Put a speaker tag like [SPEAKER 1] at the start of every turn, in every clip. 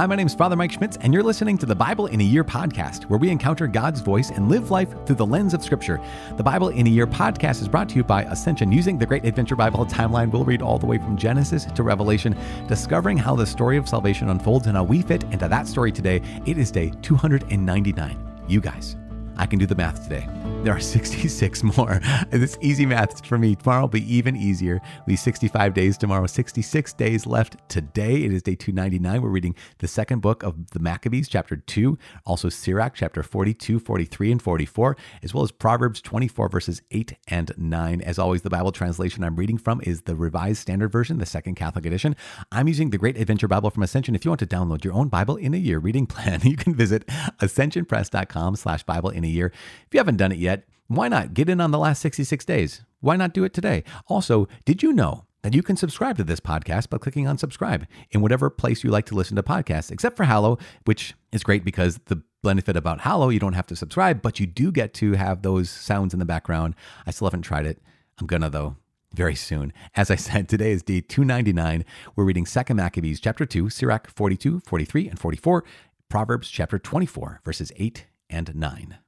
[SPEAKER 1] Hi, my name is Father Mike Schmitz, and you're listening to the Bible in a Year podcast, where we encounter God's voice and live life through the lens of Scripture. The Bible in a Year podcast is brought to you by Ascension. Using the Great Adventure Bible timeline, we'll read all the way from Genesis to Revelation, discovering how the story of salvation unfolds and how we fit into that story today. It is day 299. You guys, I can do the math today. There are 66 more. This easy math for me. Tomorrow will be even easier. Be 65 days tomorrow, 66 days left today. It is day 299. We're reading the second book of the Maccabees, chapter 2, also Sirach, chapter 42, 43, and 44, as well as Proverbs 24, verses 8 and 9. As always, the Bible translation I'm reading from is the Revised Standard Version, the Second Catholic Edition. I'm using the Great Adventure Bible from Ascension. If you want to download your own Bible in a year reading plan, you can visit ascensionpress.com slash Bible in a year. If you haven't done it yet, why not get in on the last 66 days? Why not do it today? Also, did you know that you can subscribe to this podcast by clicking on subscribe in whatever place you like to listen to podcasts, except for Hallow, which is great because the benefit about Hallow, you don't have to subscribe, but you do get to have those sounds in the background. I still haven't tried it. I'm gonna though very soon. As I said, today is day 299. We're reading 2 Maccabees chapter 2, Sirach 42, 43, and 44, Proverbs chapter 24, verses 8 and 9.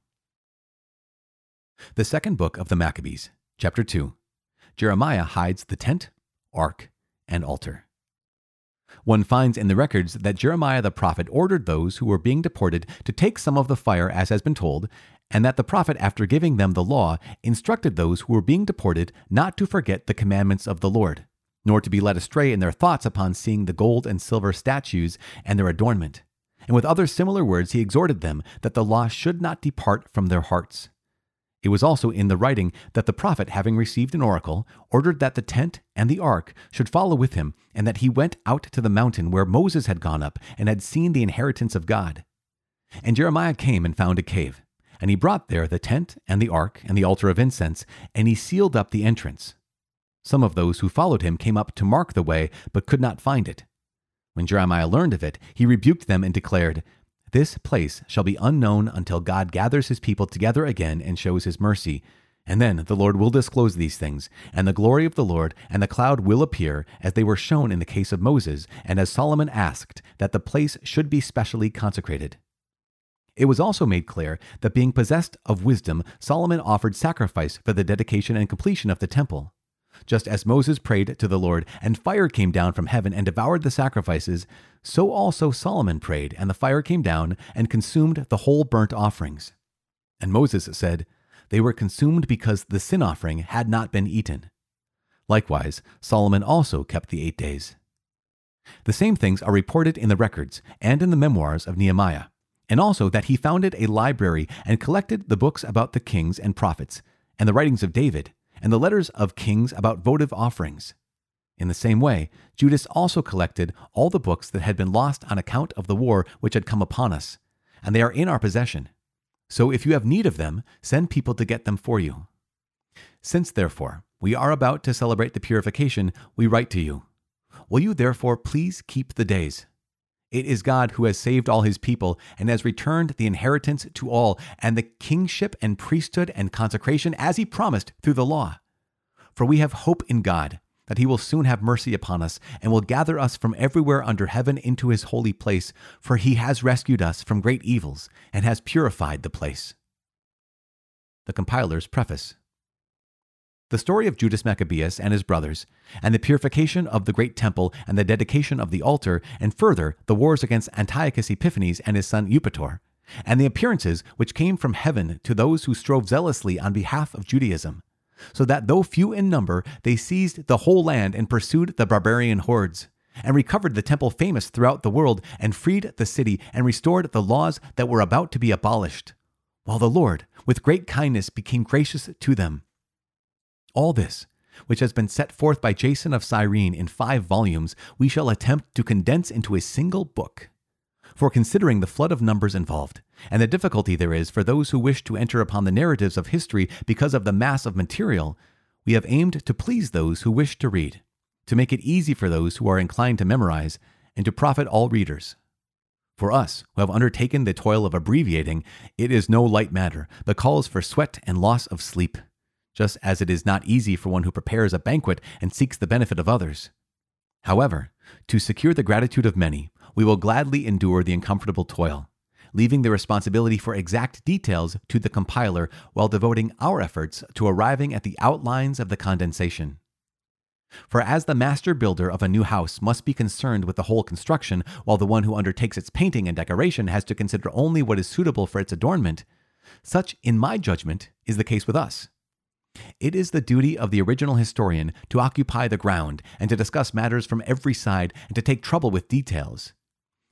[SPEAKER 1] The second book of the Maccabees, chapter 2. Jeremiah hides the tent, ark, and altar. One finds in the records that Jeremiah the prophet ordered those who were being deported to take some of the fire, as has been told, and that the prophet, after giving them the law, instructed those who were being deported not to forget the commandments of the Lord, nor to be led astray in their thoughts upon seeing the gold and silver statues and their adornment. And with other similar words, he exhorted them that the law should not depart from their hearts. It was also in the writing that the prophet, having received an oracle, ordered that the tent and the ark should follow with him, and that he went out to the mountain where Moses had gone up and had seen the inheritance of God. And Jeremiah came and found a cave, and he brought there the tent and the ark and the altar of incense, and he sealed up the entrance. Some of those who followed him came up to mark the way, but could not find it. When Jeremiah learned of it, he rebuked them and declared, this place shall be unknown until God gathers his people together again and shows his mercy. And then the Lord will disclose these things, and the glory of the Lord and the cloud will appear, as they were shown in the case of Moses, and as Solomon asked, that the place should be specially consecrated. It was also made clear that being possessed of wisdom, Solomon offered sacrifice for the dedication and completion of the temple. Just as Moses prayed to the Lord, and fire came down from heaven and devoured the sacrifices, so also Solomon prayed, and the fire came down and consumed the whole burnt offerings. And Moses said, They were consumed because the sin offering had not been eaten. Likewise, Solomon also kept the eight days. The same things are reported in the records and in the memoirs of Nehemiah, and also that he founded a library and collected the books about the kings and prophets, and the writings of David, and the letters of kings about votive offerings. In the same way, Judas also collected all the books that had been lost on account of the war which had come upon us, and they are in our possession. So if you have need of them, send people to get them for you. Since, therefore, we are about to celebrate the purification, we write to you. Will you therefore please keep the days? It is God who has saved all his people and has returned the inheritance to all, and the kingship and priesthood and consecration as he promised through the law. For we have hope in God that he will soon have mercy upon us and will gather us from everywhere under heaven into his holy place, for he has rescued us from great evils and has purified the place. The compiler's preface. The story of Judas Maccabeus and his brothers, and the purification of the great temple and the dedication of the altar, and further the wars against Antiochus Epiphanes and his son Eupator, and the appearances which came from heaven to those who strove zealously on behalf of Judaism, so that though few in number, they seized the whole land and pursued the barbarian hordes, and recovered the temple famous throughout the world, and freed the city, and restored the laws that were about to be abolished, while the Lord, with great kindness, became gracious to them all this, which has been set forth by Jason of Cyrene in five volumes, we shall attempt to condense into a single book. For considering the flood of numbers involved, and the difficulty there is for those who wish to enter upon the narratives of history because of the mass of material, we have aimed to please those who wish to read, to make it easy for those who are inclined to memorize, and to profit all readers. For us, who have undertaken the toil of abbreviating, it is no light matter, but calls for sweat and loss of sleep just as it is not easy for one who prepares a banquet and seeks the benefit of others. However, to secure the gratitude of many, we will gladly endure the uncomfortable toil, leaving the responsibility for exact details to the compiler while devoting our efforts to arriving at the outlines of the condensation. For as the master builder of a new house must be concerned with the whole construction, while the one who undertakes its painting and decoration has to consider only what is suitable for its adornment, such, in my judgment, is the case with us. It is the duty of the original historian to occupy the ground and to discuss matters from every side and to take trouble with details.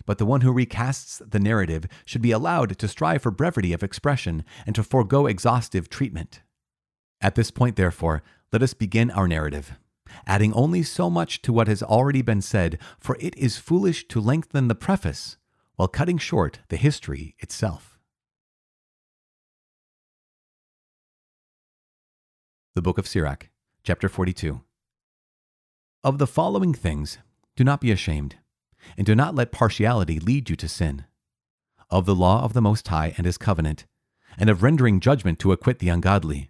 [SPEAKER 1] But the one who recasts the narrative should be allowed to strive for brevity of expression and to forego exhaustive treatment. At this point, therefore, let us begin our narrative adding only so much to what has already been said, for it is foolish to lengthen the preface while cutting short the history itself. The Book of Sirach, chapter 42. Of the following things, do not be ashamed, and do not let partiality lead you to sin. Of the law of the Most High and His covenant, and of rendering judgment to acquit the ungodly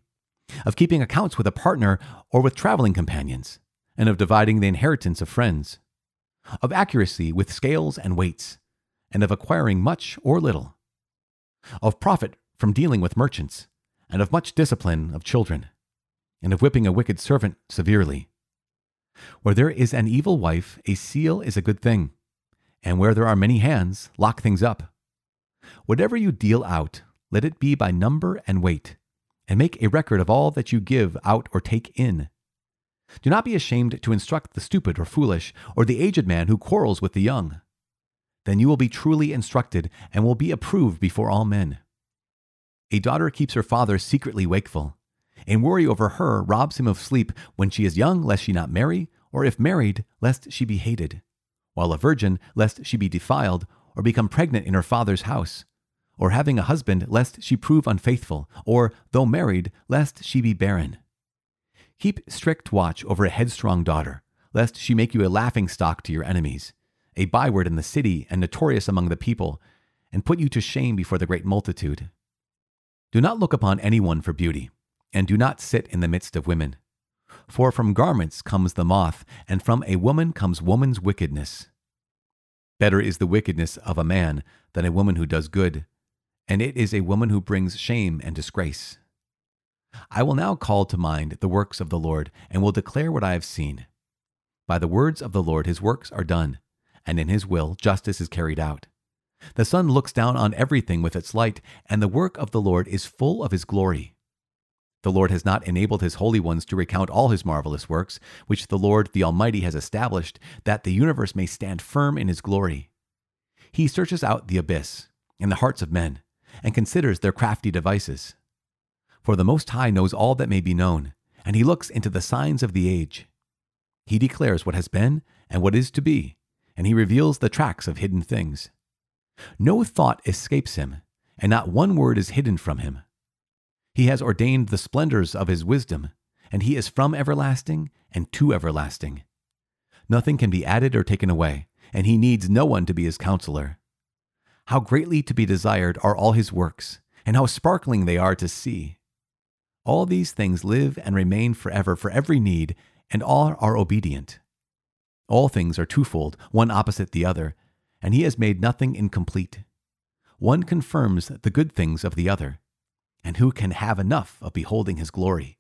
[SPEAKER 1] of keeping accounts with a partner or with traveling companions, and of dividing the inheritance of friends, of accuracy with scales and weights, and of acquiring much or little, of profit from dealing with merchants, and of much discipline of children, and of whipping a wicked servant severely. Where there is an evil wife, a seal is a good thing, and where there are many hands, lock things up. Whatever you deal out, let it be by number and weight and make a record of all that you give out or take in. Do not be ashamed to instruct the stupid or foolish, or the aged man who quarrels with the young. Then you will be truly instructed and will be approved before all men. A daughter keeps her father secretly wakeful, and worry over her robs him of sleep when she is young, lest she not marry, or if married, lest she be hated, while a virgin, lest she be defiled, or become pregnant in her father's house or having a husband, lest she prove unfaithful, or, though married, lest she be barren. Keep strict watch over a headstrong daughter, lest she make you a laughing stock to your enemies, a byword in the city and notorious among the people, and put you to shame before the great multitude. Do not look upon anyone for beauty, and do not sit in the midst of women. For from garments comes the moth, and from a woman comes woman's wickedness. Better is the wickedness of a man than a woman who does good, and it is a woman who brings shame and disgrace. I will now call to mind the works of the Lord, and will declare what I have seen. By the words of the Lord his works are done, and in his will justice is carried out. The sun looks down on everything with its light, and the work of the Lord is full of his glory. The Lord has not enabled his holy ones to recount all his marvelous works, which the Lord the Almighty has established, that the universe may stand firm in his glory. He searches out the abyss and the hearts of men and considers their crafty devices. For the Most High knows all that may be known, and he looks into the signs of the age. He declares what has been and what is to be, and he reveals the tracks of hidden things. No thought escapes him, and not one word is hidden from him. He has ordained the splendors of his wisdom, and he is from everlasting and to everlasting. Nothing can be added or taken away, and he needs no one to be his counselor. How greatly to be desired are all his works, and how sparkling they are to see. All these things live and remain forever for every need, and all are obedient. All things are twofold, one opposite the other, and he has made nothing incomplete. One confirms the good things of the other, and who can have enough of beholding his glory?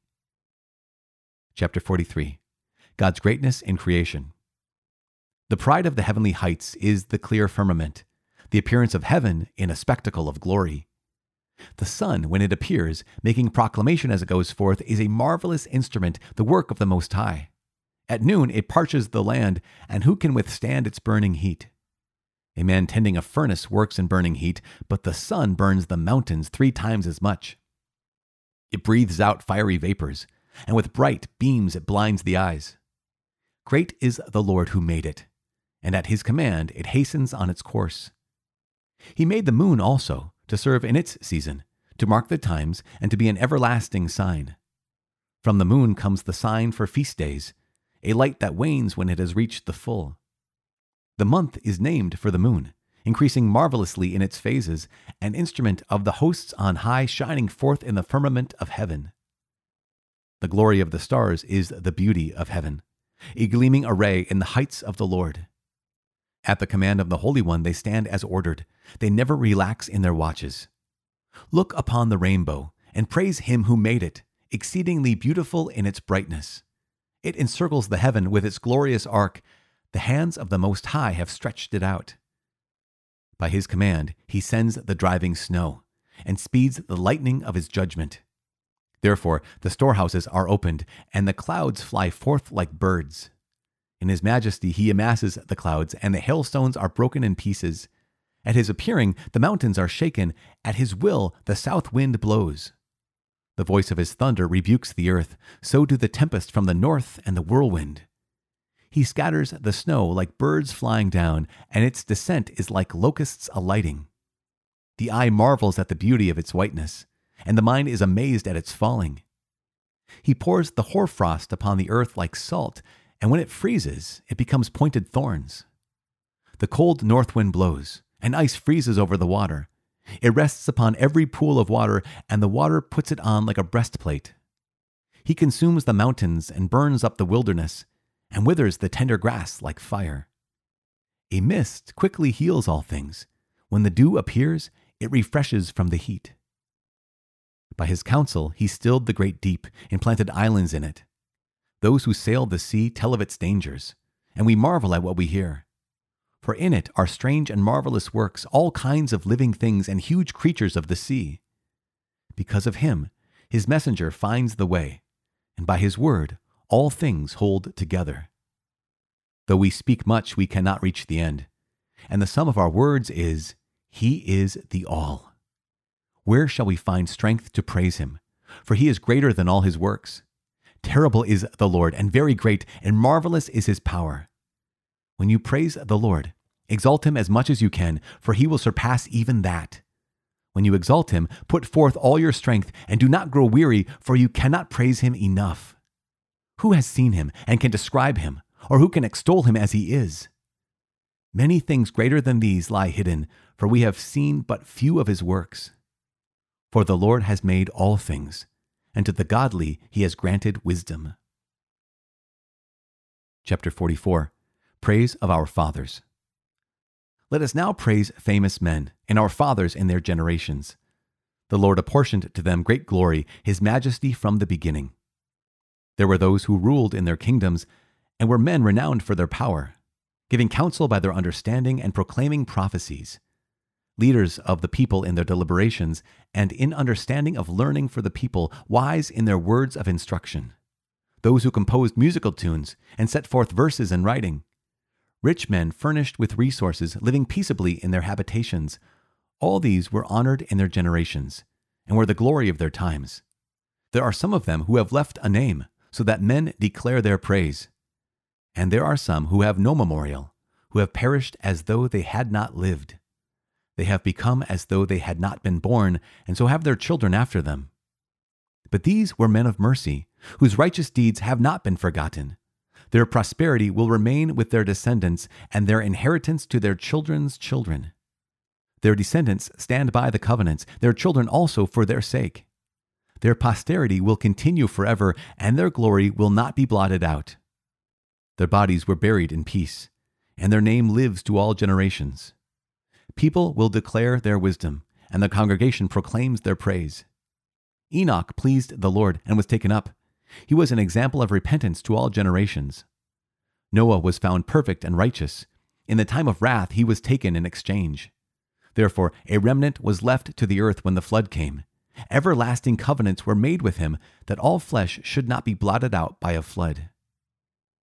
[SPEAKER 1] Chapter 43 God's Greatness in Creation. The pride of the heavenly heights is the clear firmament the appearance of heaven in a spectacle of glory. The sun, when it appears, making proclamation as it goes forth, is a marvelous instrument, the work of the Most High. At noon it parches the land, and who can withstand its burning heat? A man tending a furnace works in burning heat, but the sun burns the mountains three times as much. It breathes out fiery vapors, and with bright beams it blinds the eyes. Great is the Lord who made it, and at his command it hastens on its course. He made the moon also, to serve in its season, to mark the times, and to be an everlasting sign. From the moon comes the sign for feast days, a light that wanes when it has reached the full. The month is named for the moon, increasing marvelously in its phases, an instrument of the hosts on high shining forth in the firmament of heaven. The glory of the stars is the beauty of heaven, a gleaming array in the heights of the Lord. At the command of the Holy One, they stand as ordered. They never relax in their watches. Look upon the rainbow and praise him who made it, exceedingly beautiful in its brightness. It encircles the heaven with its glorious arc. The hands of the Most High have stretched it out. By his command, he sends the driving snow and speeds the lightning of his judgment. Therefore, the storehouses are opened, and the clouds fly forth like birds. In his majesty, he amasses the clouds, and the hailstones are broken in pieces. At his appearing, the mountains are shaken. At his will, the south wind blows. The voice of his thunder rebukes the earth, so do the tempest from the north and the whirlwind. He scatters the snow like birds flying down, and its descent is like locusts alighting. The eye marvels at the beauty of its whiteness, and the mind is amazed at its falling. He pours the hoarfrost upon the earth like salt, and when it freezes, it becomes pointed thorns. The cold north wind blows, and ice freezes over the water. It rests upon every pool of water, and the water puts it on like a breastplate. He consumes the mountains and burns up the wilderness, and withers the tender grass like fire. A mist quickly heals all things. When the dew appears, it refreshes from the heat. By his counsel, he stilled the great deep and planted islands in it. Those who sail the sea tell of its dangers, and we marvel at what we hear. For in it are strange and marvelous works, all kinds of living things and huge creatures of the sea. Because of him, his messenger finds the way, and by his word, all things hold together. Though we speak much, we cannot reach the end. And the sum of our words is, He is the all. Where shall we find strength to praise him? For he is greater than all his works. Terrible is the Lord, and very great, and marvelous is his power. When you praise the Lord, exalt him as much as you can, for he will surpass even that. When you exalt him, put forth all your strength, and do not grow weary, for you cannot praise him enough. Who has seen him and can describe him, or who can extol him as he is? Many things greater than these lie hidden, for we have seen but few of his works. For the Lord has made all things, and to the godly he has granted wisdom. Chapter 44 Praise of Our Fathers. Let us now praise famous men and our fathers in their generations. The Lord apportioned to them great glory, his majesty from the beginning. There were those who ruled in their kingdoms and were men renowned for their power, giving counsel by their understanding and proclaiming prophecies leaders of the people in their deliberations, and in understanding of learning for the people, wise in their words of instruction. Those who composed musical tunes and set forth verses in writing. Rich men furnished with resources, living peaceably in their habitations. All these were honored in their generations, and were the glory of their times. There are some of them who have left a name, so that men declare their praise. And there are some who have no memorial, who have perished as though they had not lived. They have become as though they had not been born, and so have their children after them. But these were men of mercy, whose righteous deeds have not been forgotten. Their prosperity will remain with their descendants, and their inheritance to their children's children. Their descendants stand by the covenants, their children also for their sake. Their posterity will continue forever, and their glory will not be blotted out. Their bodies were buried in peace, and their name lives to all generations. People will declare their wisdom, and the congregation proclaims their praise. Enoch pleased the Lord and was taken up. He was an example of repentance to all generations. Noah was found perfect and righteous. In the time of wrath, he was taken in exchange. Therefore, a remnant was left to the earth when the flood came. Everlasting covenants were made with him that all flesh should not be blotted out by a flood.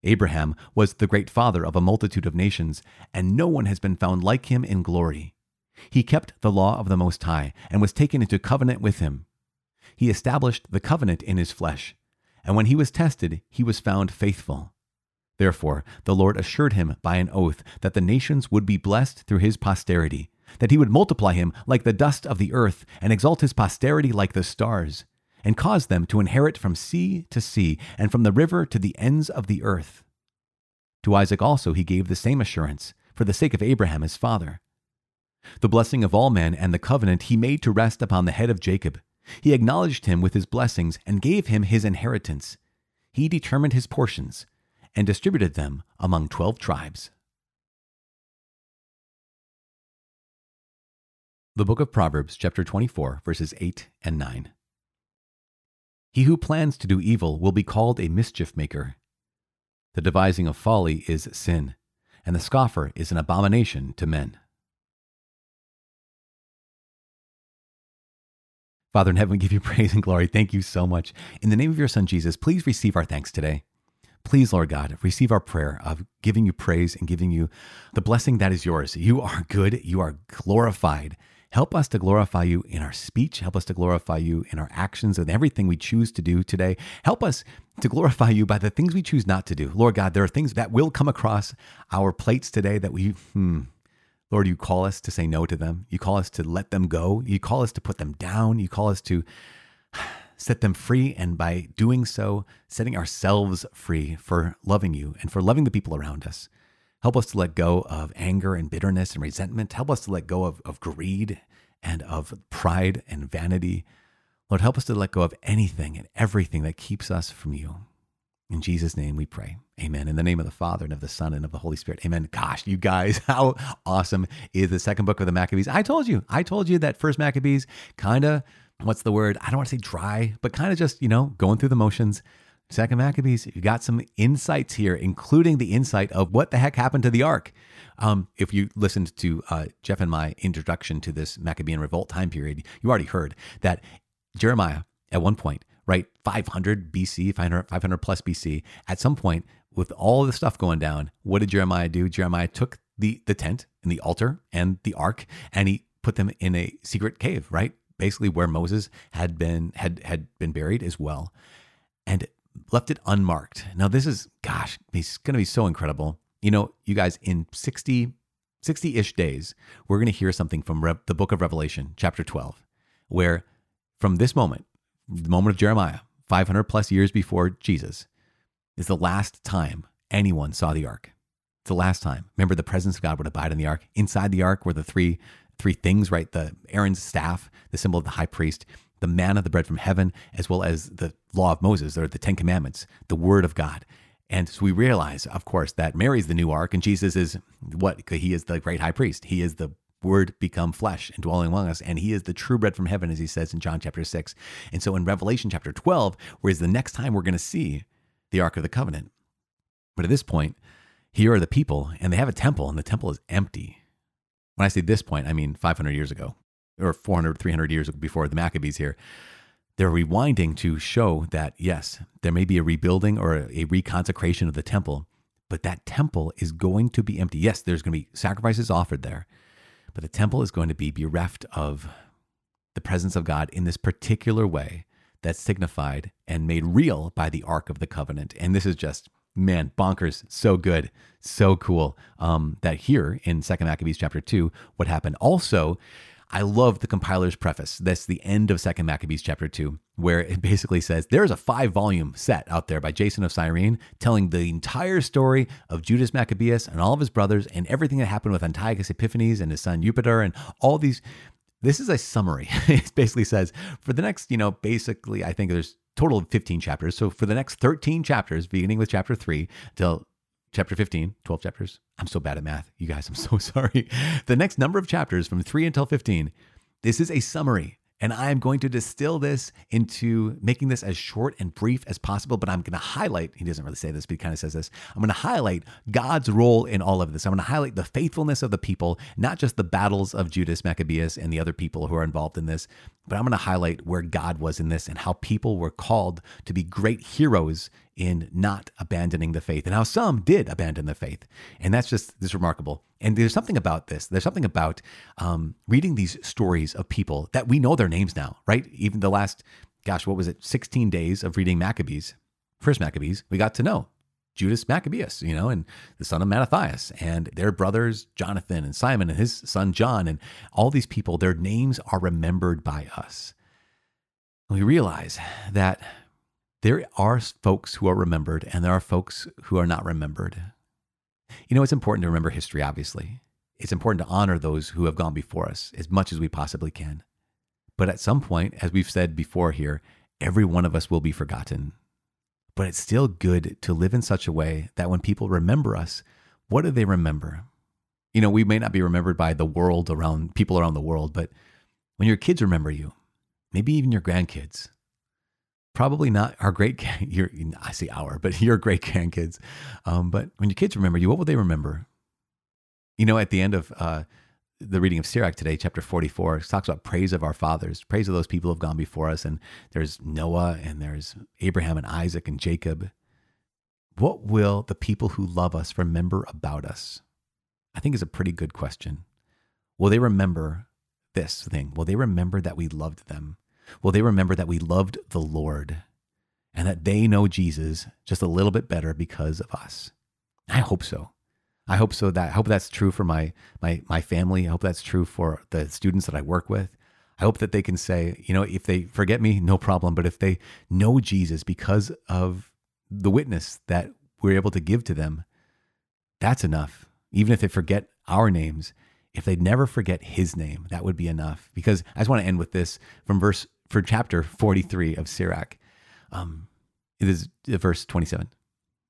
[SPEAKER 1] Abraham was the great father of a multitude of nations, and no one has been found like him in glory. He kept the law of the Most High and was taken into covenant with him. He established the covenant in his flesh, and when he was tested, he was found faithful. Therefore, the Lord assured him by an oath that the nations would be blessed through his posterity, that he would multiply him like the dust of the earth, and exalt his posterity like the stars and cause them to inherit from sea to sea and from the river to the ends of the earth. To Isaac also he gave the same assurance, for the sake of Abraham his father. The blessing of all men and the covenant he made to rest upon the head of Jacob. He acknowledged him with his blessings and gave him his inheritance. He determined his portions and distributed them among twelve tribes. The book of Proverbs, chapter 24, verses 8 and 9. He who plans to do evil will be called a mischief maker. The devising of folly is sin, and the scoffer is an abomination to men. Father in heaven, we give you praise and glory. Thank you so much. In the name of your Son, Jesus, please receive our thanks today. Please, Lord God, receive our prayer of giving you praise and giving you the blessing that is yours. You are good, you are glorified Help us to glorify you in our speech. Help us to glorify you in our actions and everything we choose to do today. Help us to glorify you by the things we choose not to do. Lord God, there are things that will come across our plates today that we, hmm, Lord, you call us to say no to them. You call us to let them go. You call us to put them down. You call us to set them free. And by doing so, setting ourselves free for loving you and for loving the people around us. Help us to let go of anger and bitterness and resentment. Help us to let go of, of greed and of pride and vanity. Lord, help us to let go of anything and everything that keeps us from you. In Jesus' name we pray. Amen. In the name of the Father and of the Son and of the Holy Spirit. Amen. Gosh, you guys, how awesome is the second book of the Maccabees? I told you, I told you that first Maccabees kind of, what's the word? I don't want to say dry, but kind of just, you know, going through the motions. Second Maccabees, you got some insights here, including the insight of what the heck happened to the ark. Um, if you listened to uh, Jeff and my introduction to this Maccabean revolt time period, you already heard that Jeremiah, at one point, right, 500 BC, 500, 500 plus BC, at some point, with all the stuff going down, what did Jeremiah do? Jeremiah took the, the tent and the altar and the ark and he put them in a secret cave, right? Basically where Moses had been had had been buried as well. And left it unmarked. Now, this is, gosh, it's going to be so incredible. You know, you guys, in 60, 60 ish days, we're going to hear something from Re- the book of Revelation, chapter 12, where from this moment, the moment of Jeremiah, 500 plus years before Jesus, is the last time anyone saw the ark. It's the last time. Remember, the presence of God would abide in the ark. Inside the ark were the three three things, right? The Aaron's staff, the symbol of the high priest, the manna, the bread from heaven, as well as the law of Moses, or the Ten Commandments, the word of God. And so we realize, of course, that Mary's the new ark and Jesus is what? He is the great high priest. He is the word become flesh and dwelling among us. And he is the true bread from heaven, as he says in John chapter 6. And so in Revelation chapter 12, whereas the next time we're going to see the Ark of the Covenant. But at this point, here are the people, and they have a temple, and the temple is empty. When I say this point, I mean 500 years ago or 400, 300 years before the Maccabees here, they're rewinding to show that, yes, there may be a rebuilding or a reconsecration of the temple, but that temple is going to be empty. Yes, there's going to be sacrifices offered there, but the temple is going to be bereft of the presence of God in this particular way that's signified and made real by the Ark of the Covenant. And this is just, man, bonkers, so good, so cool. Um, that here in Second Maccabees chapter 2, what happened also I love the compiler's preface. That's the end of Second Maccabees chapter 2, where it basically says there's a five volume set out there by Jason of Cyrene telling the entire story of Judas Maccabeus and all of his brothers and everything that happened with Antiochus Epiphanes and his son Eupator and all these. This is a summary. it basically says for the next, you know, basically, I think there's total of 15 chapters. So for the next 13 chapters, beginning with chapter 3 till chapter 15, 12 chapters. I'm so bad at math. You guys, I'm so sorry. The next number of chapters from 3 until 15, this is a summary and I am going to distill this into making this as short and brief as possible, but I'm going to highlight, he doesn't really say this, but he kind of says this. I'm going to highlight God's role in all of this. I'm going to highlight the faithfulness of the people, not just the battles of Judas Maccabeus and the other people who are involved in this, but I'm going to highlight where God was in this and how people were called to be great heroes in not abandoning the faith and how some did abandon the faith. And that's just this remarkable. And there's something about this. There's something about um, reading these stories of people that we know their names now, right? Even the last, gosh, what was it, 16 days of reading Maccabees, first Maccabees, we got to know Judas Maccabeus, you know, and the son of Mattathias, and their brothers Jonathan and Simon and his son John, and all these people, their names are remembered by us. We realize that there are folks who are remembered and there are folks who are not remembered. You know, it's important to remember history, obviously. It's important to honor those who have gone before us as much as we possibly can. But at some point, as we've said before here, every one of us will be forgotten. But it's still good to live in such a way that when people remember us, what do they remember? You know, we may not be remembered by the world around people around the world, but when your kids remember you, maybe even your grandkids, probably not our great, your, I say our, but your great grandkids. Um, but when your kids remember you, what will they remember? You know, at the end of uh, the reading of Sirach today, chapter 44, talks about praise of our fathers, praise of those people who have gone before us. And there's Noah and there's Abraham and Isaac and Jacob. What will the people who love us remember about us? I think is a pretty good question. Will they remember this thing? Will they remember that we loved them? Will they remember that we loved the Lord and that they know Jesus just a little bit better because of us? I hope so. I hope so that I hope that's true for my my my family. I hope that's true for the students that I work with. I hope that they can say, you know, if they forget me, no problem, but if they know Jesus because of the witness that we're able to give to them, that's enough. Even if they forget our names, if they never forget his name, that would be enough. Because I just want to end with this from verse for chapter 43 of Sirach. Um, it is uh, verse 27.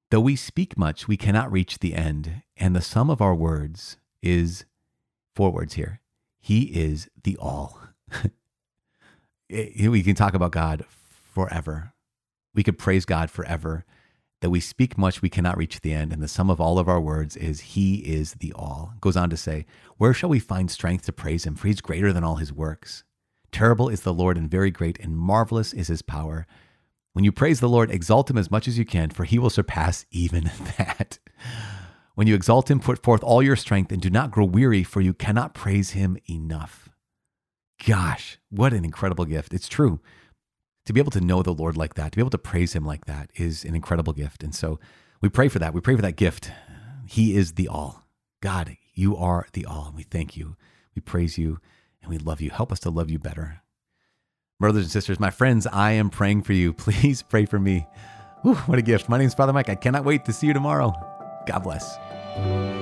[SPEAKER 1] Though we speak much, we cannot reach the end, and the sum of our words is four words here. He is the all. we can talk about God forever. We could praise God forever. That we speak much, we cannot reach the end, and the sum of all of our words is He is the all. Goes on to say, Where shall we find strength to praise Him? For He's greater than all His works. Terrible is the Lord and very great, and marvelous is His power. When you praise the Lord, exalt him as much as you can, for he will surpass even that. When you exalt him, put forth all your strength and do not grow weary, for you cannot praise him enough. Gosh, what an incredible gift. It's true. To be able to know the Lord like that, to be able to praise him like that is an incredible gift. And so we pray for that. We pray for that gift. He is the all. God, you are the all. We thank you. We praise you and we love you. Help us to love you better. Brothers and sisters, my friends, I am praying for you. Please pray for me. What a gift. My name is Father Mike. I cannot wait to see you tomorrow. God bless.